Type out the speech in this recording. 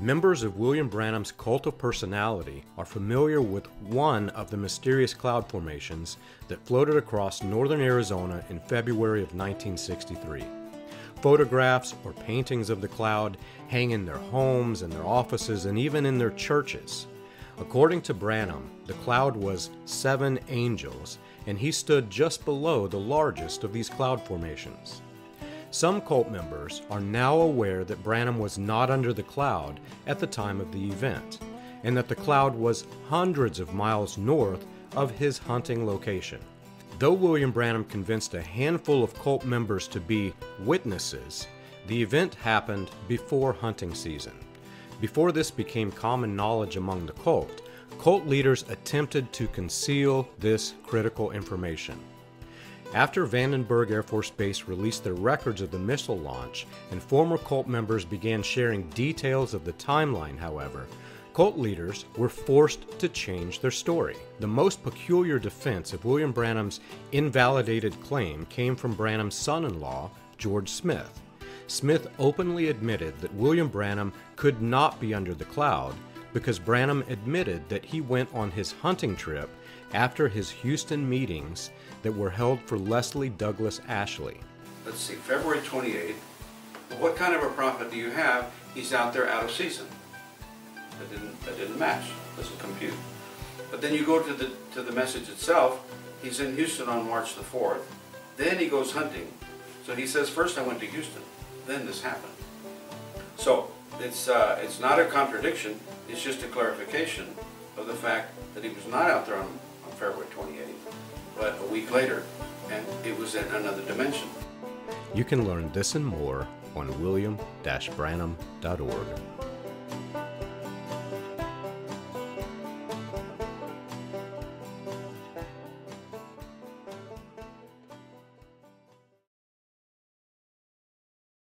Members of William Branham's cult of personality are familiar with one of the mysterious cloud formations that floated across northern Arizona in February of 1963. Photographs or paintings of the cloud hang in their homes, in their offices, and even in their churches. According to Branham, the cloud was seven angels, and he stood just below the largest of these cloud formations. Some cult members are now aware that Branham was not under the cloud at the time of the event, and that the cloud was hundreds of miles north of his hunting location. Though William Branham convinced a handful of cult members to be witnesses, the event happened before hunting season. Before this became common knowledge among the cult, cult leaders attempted to conceal this critical information. After Vandenberg Air Force Base released their records of the missile launch and former cult members began sharing details of the timeline, however, cult leaders were forced to change their story. The most peculiar defense of William Branham's invalidated claim came from Branham's son in law, George Smith. Smith openly admitted that William Branham could not be under the cloud because Branham admitted that he went on his hunting trip after his Houston meetings that were held for Leslie Douglas Ashley. Let's see, February 28th. What kind of a prophet do you have? He's out there out of season. That didn't, that didn't match. Doesn't compute. But then you go to the, to the message itself. He's in Houston on March the 4th. Then he goes hunting. So he says, first I went to Houston. Then this happened. So it's, uh, it's not a contradiction. It's just a clarification of the fact that he was not out there on, on February 28th, but a week later, and it was in another dimension. You can learn this and more on william-branham.org.